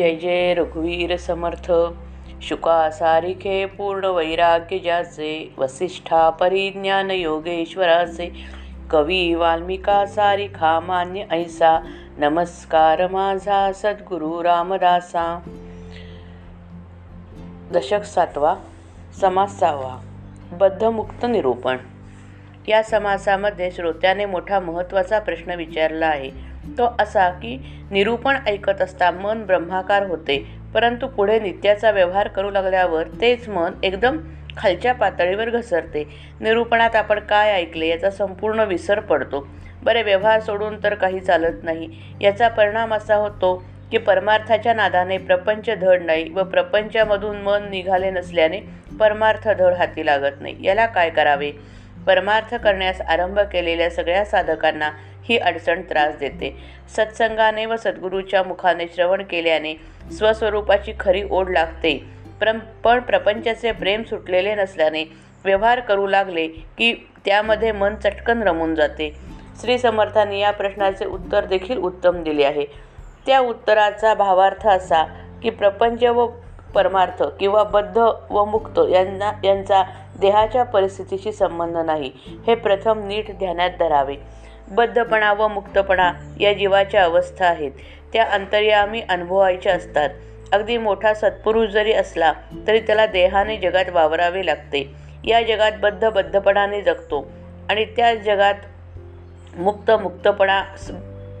जय जय रघुवीर समर्थ। शुका सारिखे पूर्ण वैराग्य ज्याचे वसिष्ठा परिज्ञान योगेश्वराचे। कवी वाल्मिका सारिखा मान्य ऐसा नमस्कार माझा सद्गुरु रामदासा। दशक सातवा समास सहावा बद्धमुक्त निरूपण। या समासामध्ये श्रोत्याने मोठा महत्त्वाचा प्रश्न विचारला आहे. तो असा की निरूपण ऐकत असता मन ब्रह्माकार होते. परंतु पुढे नित्याचा व्यवहार करू लागल्यावर तेच मन एकदम खालच्या पातळीवर घसरते. निरूपणात आपण काय ऐकले याचा संपूर्ण विसर पडतो. बरे व्यवहार सोडून तर काही चालत नाही. याचा परिणाम असा होतो की परमार्थाच्या नादाने प्रपंच धड नाही व प्रपंचामधून मन निघाले नसल्याने परमार्थ धड हाती लागत नाही. याला काय करावे? परमार्थ करण्यास आरंभ केलेल्या सगळ्या साधकांना ही अडचण त्रास देते. सत्संगाने व सद्गुरूच्या मुखाने श्रवण केल्याने स्वस्वरूपाची खरी ओढ लागते. प्र पण प्रपंचाचे प्रेम सुटलेले नसल्याने व्यवहार करू लागले की त्यामध्ये मन चटकन रमून जाते. श्री समर्थांनी या प्रश्नाचे उत्तर देखील उत्तम दिले आहे. त्या उत्तराचा भावार्थ असा की प्रपंच व परमार्थ किंवा बद्ध व मुक्त यांना यांचा देहाच्या परिस्थितीशी संबंध नाही. हे प्रथम नीट ध्यानात धरावे. बद्धपणा व मुक्तपणा या जीवाच्या अवस्था आहेत. त्या अंतर्यामी अनुभवायच्या असतात. अगदी मोठा सत्पुरुष जरी असला तरी त्याला देहाने जगात वावरावे लागते. या जगात बद्ध बद्धपणाने जगतो. आणि त्या जगात मुक्त मुक्तपणा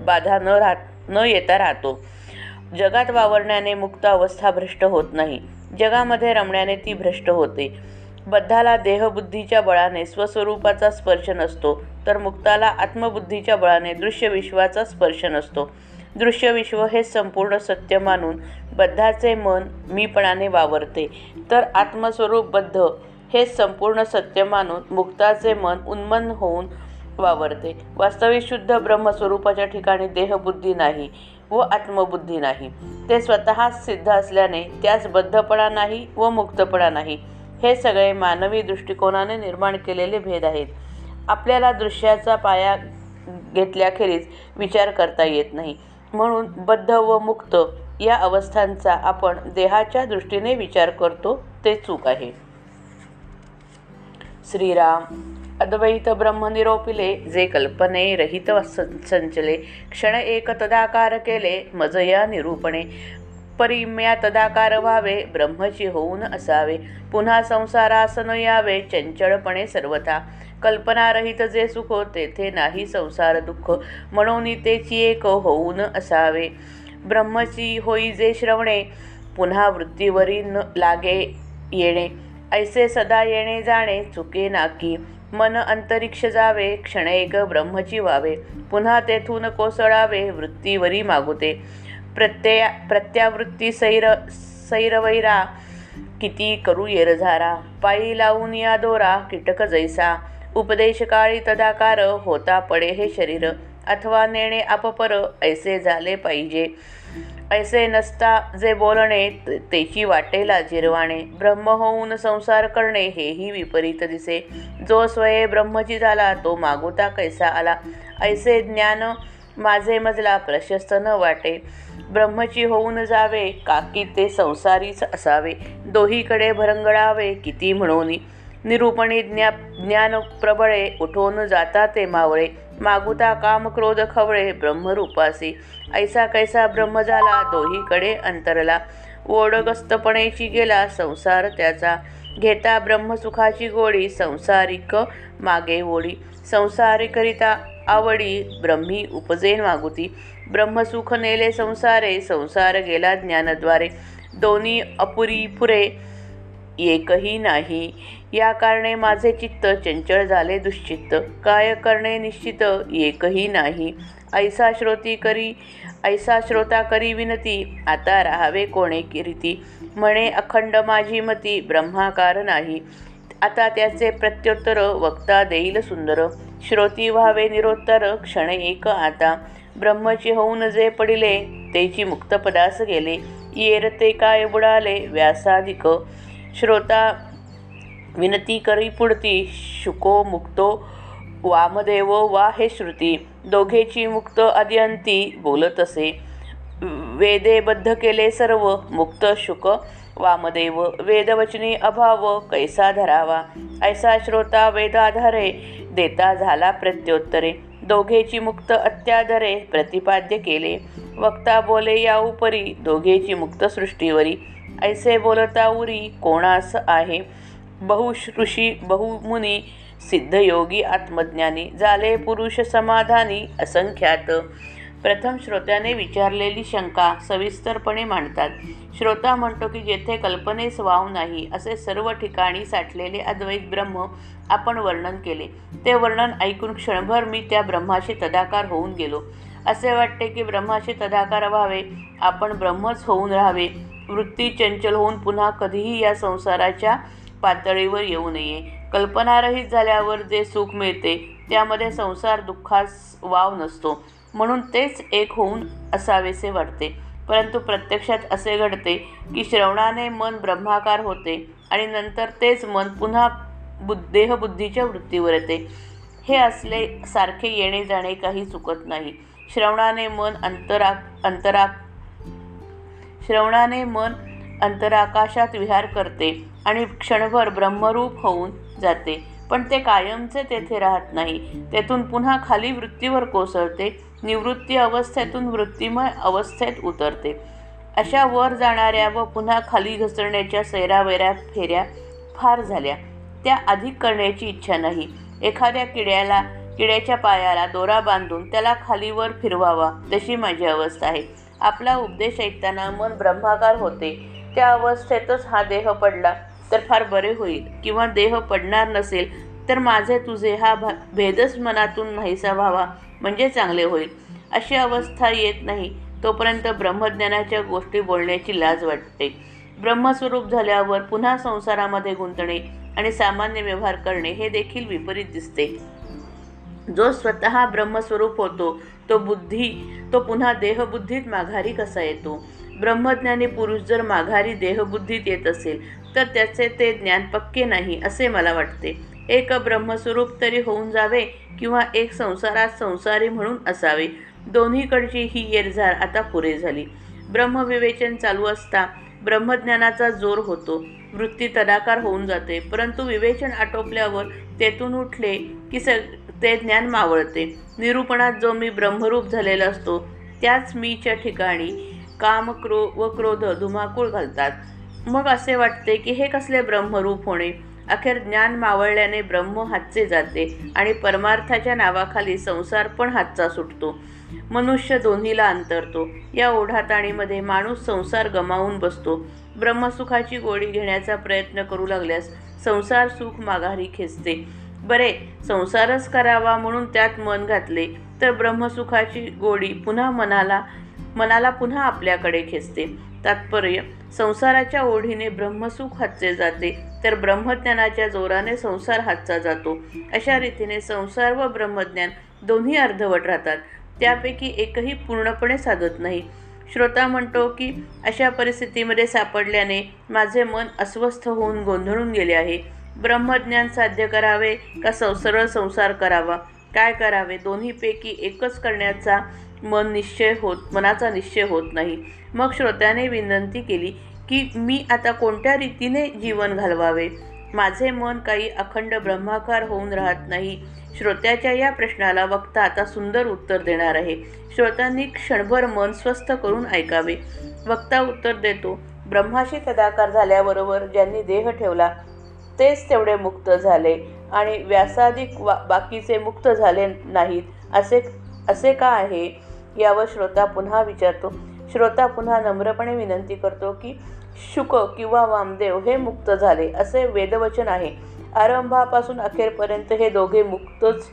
बाधा न राहत न येता राहतो. जगात वावरण्याने मुक्त अवस्था भ्रष्ट होत नाही. जगामध्ये रमण्याने ती भ्रष्ट होते. बद्धाला देहबुद्धीच्या बळाने स्वस्वरूपाचा स्पर्श नसतो तर मुक्ताला आत्मबुद्धीच्या बळाने दृश्य विश्वाचा स्पर्श नसतो. दृश्य विश्व हे संपूर्ण सत्य मानून बद्धाचे मन मीपणाने वावरते. तर आत्मस्वरूप बद्ध हे संपूर्ण सत्य मानून मुक्ताचे मन उन्मन होऊन वावरते. वास्तविक शुद्ध ब्रह्मस्वरूपाच्या ठिकाणी देहबुद्धी नाही. व आत्मबुद्धी नाही. ते स्वतःच सिद्ध असल्याने त्यास बद्धपणा नाही व मुक्तपणा नाही. हे सगळे मानवी दृष्टिकोनाने निर्माण केलेले भेद आहेत. आपल्याला दृश्याचा पाया घेतल्याखेरीज विचार करता येत नाही. म्हणून बद्ध व मुक्त या अवस्थांचा आपण देहाच्या दृष्टीने विचार करतो ते चूक आहे. श्रीराम अद्वैत ब्रह्मनिरोपिले जे कल्पने रहित संचले क्षण एक तदाकार केले मजया निरूपणे. परिम्या तदाकार व्हावे ब्रह्मची होऊन असावे. पुन्हा संसारासन यावे चंचळपणे सर्वथा. कल्पनारहित जे सुख तेथे नाही संसार दुःख. म्हणून तेची एक होऊन असावे. ब्रह्मची होई जे श्रवणे पुन्हा वृत्तीवरी न लागे येणे. ऐसे सदा येणे जाणे चुके नाकी. मन अंतरिक्ष जावे क्षणैक ब्रह्मची व्हावे पुन्हा तेथून कोसळावे वृत्तीवरी मागुते. प्रत्यया प्रत्यावृत्ती सैर सैरवैरा किती करू येरझारा. पायी लावून या दोरा कीटक जैसा. उपदेश काळी तदाकार होता पडे हे शरीर. अथवा नेणे अपपर ऐसे झाले पाहिजे. ऐसे नसता जे बोलणे तेची वाटेला जिरवाणे ब्रह्म होऊन संसार करणे हेही विपरीत दिसे. जो स्वये ब्रह्मची झाला तो मागुता कैसा आला. ऐसे ज्ञान माझे मजला प्रशस्त न वाटे. ब्रह्मची होऊन जावे काकी ते संसारीच असावे. दोहीकडे भरंगळावे किती म्हणून. निरूपणी ज्ञा ज्ञान प्रबळे उठून जाता ते मावळे. मागुता काम क्रोध खवळे ब्रह्मरूपासी. ऐसा कैसा ब्रह्म झाला दोहीकडे अंतरला. ओढगस्तपणेची गेला संसार त्याचा. घेता ब्रह्मसुखाची गोडी संसारिक मागे ओढी. संसारिकरिता आवडी ब्रह्मी उपजेन मागुती. ब्रह्मसुख नेले संसारे संसार गेला ज्ञानद्वारे. दोन्ही अपुरी पुरे एकही नाही. या कारणे माझे चित्त चंचल झाले दुश्चित्त. काय करणे निश्चित? एकही नाही. ऐसा श्रोती करी ऐसा श्रोता करी विनती. आता राहावे कोणे रीती म्हणे अखंड माझी मती ब्रह्माकार नाही. आता त्याचे प्रत्युत्तर वक्ता देईल सुंदर. श्रोती व्हावे निरोत्तर क्षण एक आता. ब्रह्मची होऊन जे पडिले तेची मुक्तपदास गेले. येरते काय बुडाले व्यासाधिक. श्रोता विनती करी पुढती शुको मुक्तो वामदेव वा हे श्रुती. दोघेची मुक्त अद्यंती बोलत असे. वेदे बद्ध केले सर्व मुक्त शुक वामदेव. वेदवचनी अभाव कैसा धरावा? ऐसा श्रोता वेदाधारे देता झाला प्रत्योत्तरे. दोघेची मुक्त अत्याधरे प्रतिपाद्य केले. वक्ता बोले या उपरी दोघेची मुक्त सृष्टीवरी. ऐसे बोलता उरी कोणास आहे? बहु ऋषी बहुमुनी सिद्धयोगी आत्मज्ञानी झाले पुरुष समाधानी असंख्यात. प्रथम श्रोत्याने विचारलेली शंका सविस्तरपणे मांडतात. श्रोता म्हणतो की जेथे कल्पनेस वाव नाही असे सर्व ठिकाणी साठलेले अद्वैत ब्रह्म आपण वर्णन केले. ते वर्णन ऐकून क्षणभर मी त्या ब्रह्माशी तदाकार होऊन गेलो. असे वाटते की ब्रह्माशी तदाकार व्हावे. आपण ब्रह्मच होऊन राहावे. वृत्ती चंचल होऊन पुन्हा कधीही या संसाराच्या पातळीवर येऊ नये. कल्पनारहित झाल्यावर जे सुख मिळते त्यामध्ये संसार दुःखास वाव नसतो. म्हणून तेच एक होऊन असावेसे वाटते. परंतु प्रत्यक्षात असे घडते की श्रवणाने मन ब्रह्माकार होते आणि नंतर तेच मन पुन्हा बुद्ध देहबुद्धीच्या वृत्तीवर येते. हे असले सारखे येणे जाणे काही चुकत नाही. श्रवणाने मन अंतरा अंतरा श्रवणाने मन अंतराकाशात विहार करते आणि क्षणभर ब्रह्मरूप होऊन जाते. पण ते कायमचे तेथे राहत नाही. तेथून पुन्हा खाली वृत्तीवर कोसळते. निवृत्ती अवस्थेतून वृत्तिमय अवस्थेत उतरते. अशा वर जाणाऱ्या व पुन्हा खाली घसरण्याच्या सैरावैऱ्या फेऱ्या फार झाल्या. त्या अधिक करण्याची इच्छा नाही. एखाद्या किड्याला किड्याच्या पायाला दोरा बांधून त्याला खालीवर फिरवावा तशी माझी अवस्था आहे. आपला उपदेश ऐकताना मन ब्रह्माकार होते. त्या अवस्थेतच हा देह पडला तर फार बरे होईल. किंवा देह पडणार नसेल तर माझे तुझे हा भा भेदच मनातून नाहीसा व्हावा म्हणजे चांगले होईल. अशी अवस्था येत नाही तोपर्यंत ब्रह्मज्ञानाच्या गोष्टी बोलण्याची लाज वाटते. ब्रह्मस्वरूप झाल्यावर पुन्हा संसारामध्ये गुंतणे आणि सामान्य व्यवहार करणे हे देखील विपरीत दिसते. जो स्वतः ब्रह्मस्वरूप होतो तो बुद्धी तो पुन्हा देहबुद्धीत माघारी कसा येतो? ब्रह्मज्ञानी पुरुष जर माघारी देहबुद्धीत येत असेल तर त्याचे ते ज्ञान पक्के नाही असे मला वाटते. एक ब्रह्मस्वरूप तरी होऊन जावे किंवा एक संसारात संसारी म्हणून असावे. दोन्हीकडची ही येरझार आता पुरे झाली. ब्रह्मविवेचन चालू असता ब्रह्मज्ञानाचा जोर होतो. वृत्ती तदाकार होऊन जाते परंतु विवेचन आटोपल्यावर तेथून उठले की स ते ज्ञान मावळते. निरूपणात जो मी ब्रह्मरूप झालेला असतो त्याच मीच्या ठिकाणी काम क्रो व क्रोध धुमाकूळ घालतात. मग असे वाटते की हे कसले ब्रह्मरूप होणे? अखेर ज्ञान मावळल्याने ब्रह्म हातचे जाते आणि परमार्थाच्या नावाखाली संसार पण हातचा सुटतो. मनुष्य दोन्हीला अंतरतो. या ओढाताणीमध्ये माणूस संसार गमावून बसतो. ब्रह्मसुखाची गोडी घेण्याचा प्रयत्न करू लागल्यास संसार सुख माघारी खेचते. बरे संसारच करावा म्हणून त्यात मन घातले तर ब्रह्मसुखाची गोडी पुन्हा मनाला मनाला पुन्हा आपल्याकडे खेचते. तात्पर्य संसाराच्या ओढीने ब्रह्मसुख हातचे जाते तर ब्रह्मज्ञानाच्या जोराने संसार हातचा जातो. अशा रीतीने संसार व ब्रह्मज्ञान दोन्ही अर्धवट राहतात. त्यापैकी एकही पूर्णपणे साधत नाही. श्रोता म्हणतो की अशा परिस्थितीमध्ये सापडल्याने माझे मन अस्वस्थ होऊन गोंधळून गेले आहे. ब्रह्मज्ञान साध्य करावे का सं सरळ संसार करावा? काय करावे? दोन्हीपैकी एकच करण्याचा मन निश्चय होत मनाचा निश्चय होत नाही. मग श्रोत्याने विनंती केली की मी आता कोणत्या रीतीने जीवन घालवावे? माझे मन काही अखंड ब्रह्माकार होऊन राहत नाही. श्रोत्याच्या या प्रश्नाला वक्ता आता सुंदर उत्तर देणार आहे. श्रोत्यांनी क्षणभर मन स्वस्थ करून ऐकावे. वक्ता उत्तर देतो ब्रह्माशी तदाकार झाल्याबरोबर ज्यांनी देह ठेवला तेच तेवढे मुक्त झाले आणि व्यासाधिक वा बाकीचे मुक्त झाले नाहीत असे असे का आहे? यावर श्रोता पुन्हा विचारतो. श्रोता पुन्हा नम्रपणे विनंती करतो की शुक किंवा वामदेव हे मुक्त झाले असे वेदवचन आहे. आरंभापासून अखेरपर्यंत हे दोघे मुक्तच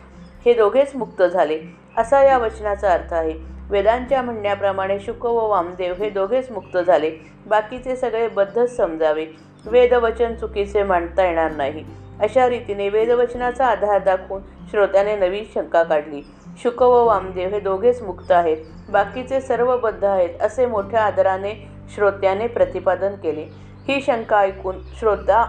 हे दोघेच मुक्त झाले असा या वचनाचा अर्थ आहे. वेदांच्या म्हणण्याप्रमाणे शुक व वामदेव हे दोघेच मुक्त झाले. बाकीचे सगळे बद्धच समजावे. वेदवचन चुकीचे मांडता येणार नाही. अशा रीतीने वेदवचनाचा आधार दाखवून श्रोत्याने नवी शंका काढली. शुक व वामदेव हे दोघेच मुक्त आहेत. बाकीचे सर्व बद्ध आहेत असे मोठ्या आदराने श्रोत्याने प्रतिपादन केले. ही शंका ऐकून श्रोता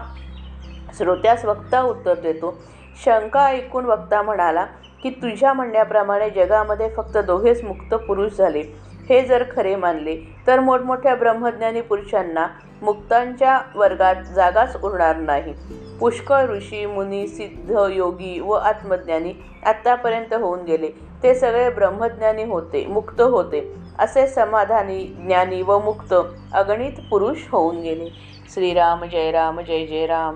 श्रोत्यास वक्ता उत्तर देतो. शंका ऐकून वक्ता म्हणाला की तुझ्या म्हणण्याप्रमाणे जगामध्ये फक्त दोघेच मुक्त पुरुष झाले. हे जर खरे मानले तर मोठमोठ्या ब्रह्मज्ञानी पुरुषांना मुक्तांच्या वर्गात जागाच उरणार नाही. पुष्कळ ऋषी मुनी सिद्ध योगी व आत्मज्ञानी आत्तापर्यंत होऊन गेले. ते सगळे ब्रह्मज्ञानी होते मुक्त होते. असे समाधानी ज्ञानी व मुक्त अगणित पुरुष होऊन गेले. श्रीराम जय राम जय जय राम.